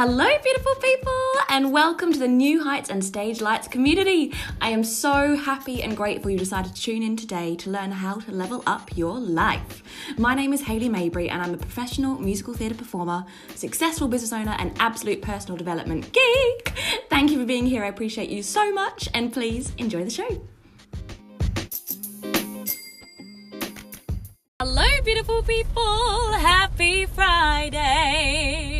Hello, beautiful people, and welcome to the New Heights and Stage Lights community. I am so happy and grateful you decided to tune in today to learn how to level up your life. My name is Hayley Mabry, and I'm a professional musical theatre performer, successful business owner, and absolute personal development geek. Thank you for being here. I appreciate you so much, and please enjoy the show. Hello, beautiful people. Happy Friday.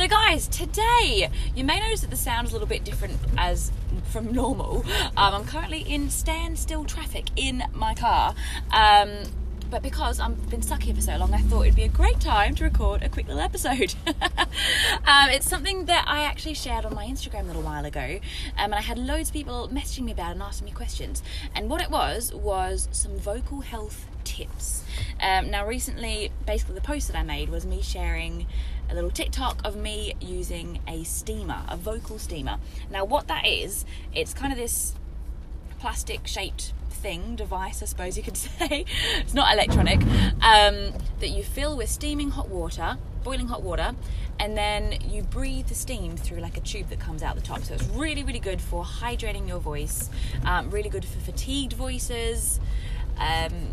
So, guys, today you may notice that the sound is a little bit different as from normal. Um, I'm currently in standstill traffic in my car. Um, but because I've been stuck here for so long, I thought it'd be a great time to record a quick little episode. um, it's something that I actually shared on my Instagram a little while ago, um, and I had loads of people messaging me about and asking me questions. And what it was was some vocal health tips. Um, now, recently, basically, the post that I made was me sharing a little TikTok of me using a steamer, a vocal steamer. Now, what that is, it's kind of this plastic shaped thing, device, I suppose you could say. it's not electronic, um, that you fill with steaming hot water, boiling hot water, and then you breathe the steam through like a tube that comes out the top. So it's really, really good for hydrating your voice, um, really good for fatigued voices. Um,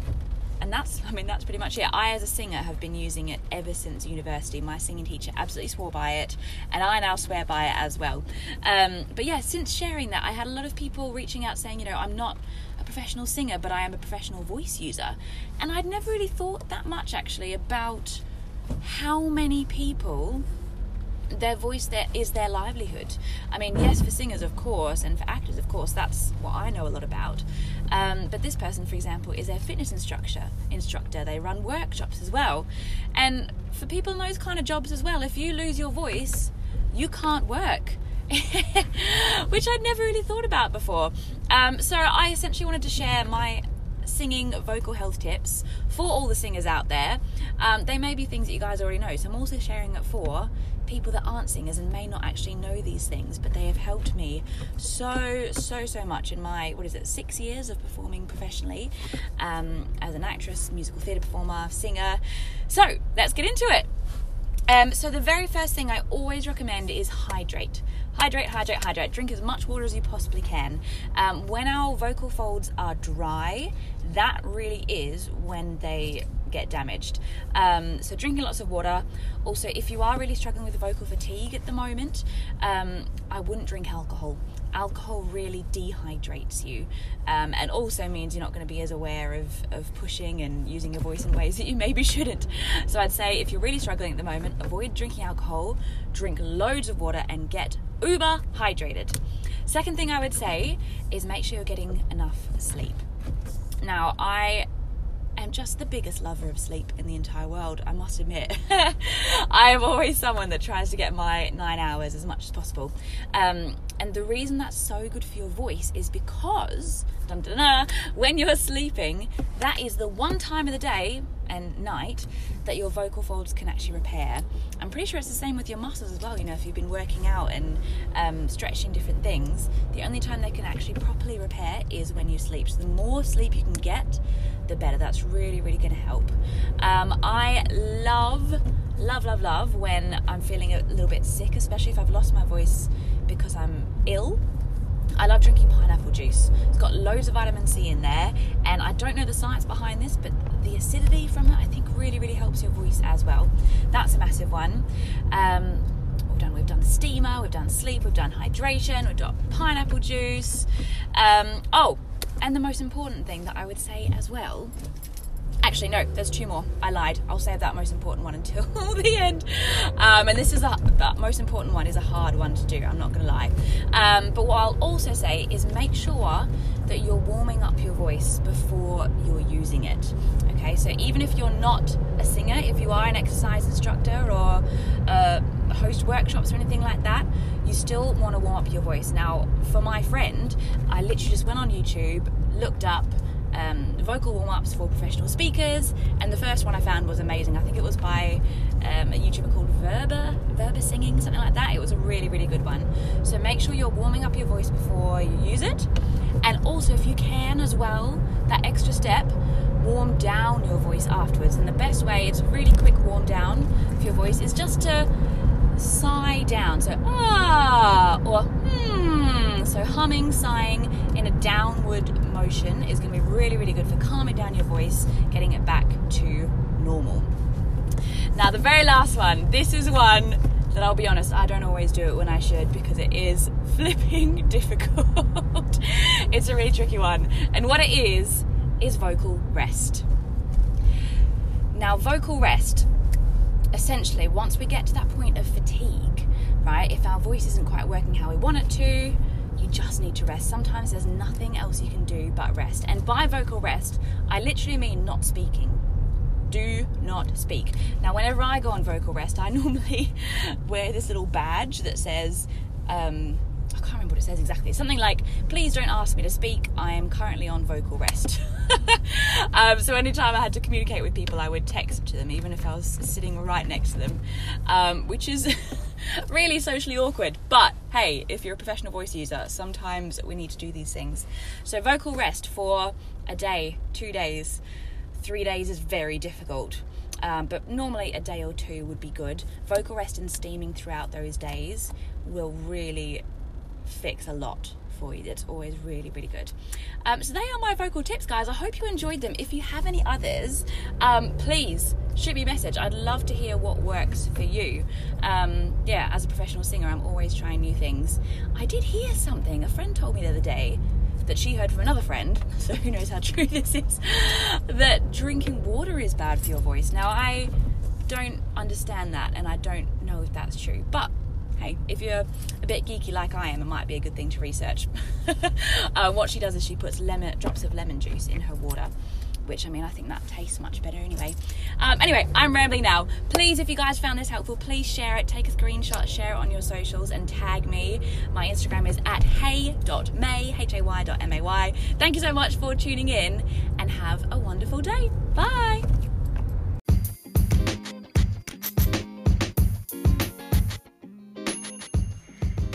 and that's i mean that's pretty much it. I as a singer have been using it ever since university. My singing teacher absolutely swore by it and i now swear by it as well. Um, but yeah since sharing that i had a lot of people reaching out saying you know i'm not a professional singer but i am a professional voice user. And i'd never really thought that much actually about how many people their voice is their livelihood. I mean, yes, for singers, of course, and for actors, of course, that's what I know a lot about. Um, but this person, for example, is a fitness instructor. Instructor. They run workshops as well, and for people in those kind of jobs as well, if you lose your voice, you can't work. Which I'd never really thought about before. Um, so I essentially wanted to share my singing vocal health tips for all the singers out there. Um, they may be things that you guys already know, so I'm also sharing it for people that aren't singers and may not actually know these things, but they have helped me so, so, so much in my, what is it, six years of performing professionally um, as an actress, musical theatre performer, singer. So let's get into it. Um, so, the very first thing I always recommend is hydrate. Hydrate, hydrate, hydrate. Drink as much water as you possibly can. Um, when our vocal folds are dry, that really is when they get damaged. Um, so drinking lots of water. Also, if you are really struggling with vocal fatigue at the moment, um, I wouldn't drink alcohol. Alcohol really dehydrates you um, and also means you're not going to be as aware of, of pushing and using your voice in ways that you maybe shouldn't. So I'd say if you're really struggling at the moment, avoid drinking alcohol, drink loads of water, and get uber hydrated. Second thing I would say is make sure you're getting enough sleep. Now, I am just the biggest lover of sleep in the entire world, I must admit. I am always someone that tries to get my nine hours as much as possible. Um, and the reason that's so good for your voice is because dun, dun, dun, when you're sleeping, that is the one time of the day and night that your vocal folds can actually repair. I'm pretty sure it's the same with your muscles as well. You know, if you've been working out and um, stretching different things, the only time they can actually properly repair is when you sleep. So the more sleep you can get, the better. That's really, really going to help. Um, I love, love, love, love when I'm feeling a little bit sick, especially if I've lost my voice because I'm ill. I love drinking pineapple juice. It's got loads of vitamin C in there, and I don't know the science behind this, but the acidity from it I think really, really helps your voice as well. That's a massive one. Um, we've done we've done steamer, we've done sleep, we've done hydration, we've done pineapple juice. Um, oh, and the most important thing that I would say as well Actually, no, there's two more. I lied. I'll save that most important one until the end. Um, and this is a, the most important one is a hard one to do. I'm not going to lie. Um, but what I'll also say is make sure that you're warming up your voice before you're using it. Okay, so even if you're not a singer, if you are an exercise instructor or uh, host workshops or anything like that, you still want to warm up your voice. Now, for my friend, I literally just went on YouTube, looked up um, vocal warm ups for professional speakers, and the first one I found was amazing. I think it was by um, a YouTuber called Verba, Verba Singing, something like that. It was a really, really good one. So make sure you're warming up your voice before you use it, and also if you can as well, that extra step, warm down your voice afterwards. And the best way, it's a really quick warm down for your voice, is just to sigh down. So ah or hmm. So humming, sighing in a downward motion is going to be really, really good for calming down your voice, getting it back to normal. Now, the very last one. This is one that I'll be honest, I don't always do it when I should because it is flipping difficult. it's a really tricky one. And what it is, is vocal rest. Now, vocal rest, essentially, once we get to that point of fatigue, right, if our voice isn't quite working how we want it to, you just need to rest. Sometimes there's nothing else you can do but rest. And by vocal rest, I literally mean not speaking. Do not speak. Now, whenever I go on vocal rest, I normally wear this little badge that says, um, I can't remember what it says exactly. Something like, please don't ask me to speak. I am currently on vocal rest. um, so anytime I had to communicate with people, I would text to them, even if I was sitting right next to them, um, which is really socially awkward. But hey, if you're a professional voice user, sometimes we need to do these things. So vocal rest for a day, two days, three days is very difficult. Um, but normally a day or two would be good. Vocal rest and steaming throughout those days will really fix a lot for you. That's always really, really good. Um, so they are my vocal tips, guys. I hope you enjoyed them. If you have any others, um, please shoot me a message. I'd love to hear what works for you. Um, yeah, as a professional singer, I'm always trying new things. I did hear something. A friend told me the other day that she heard from another friend, so who knows how true this is, that drinking water is bad for your voice. Now, I don't understand that and I don't know if that's true, but hey, if you're a bit geeky like I am, it might be a good thing to research. uh, what she does is she puts lemon drops of lemon juice in her water. Which I mean, I think that tastes much better anyway. Um, anyway, I'm rambling now. Please, if you guys found this helpful, please share it. Take a screenshot, share it on your socials, and tag me. My Instagram is at hay.may, H-A-Y.M-A-Y. Thank you so much for tuning in, and have a wonderful day. Bye.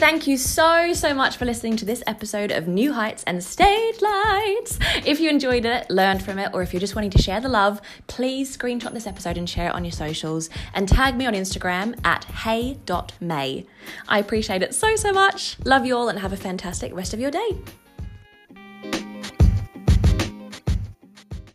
Thank you so, so much for listening to this episode of New Heights and Stage Lights. If you enjoyed it, learned from it, or if you're just wanting to share the love, please screenshot this episode and share it on your socials and tag me on Instagram at hay.may. I appreciate it so, so much. Love you all and have a fantastic rest of your day.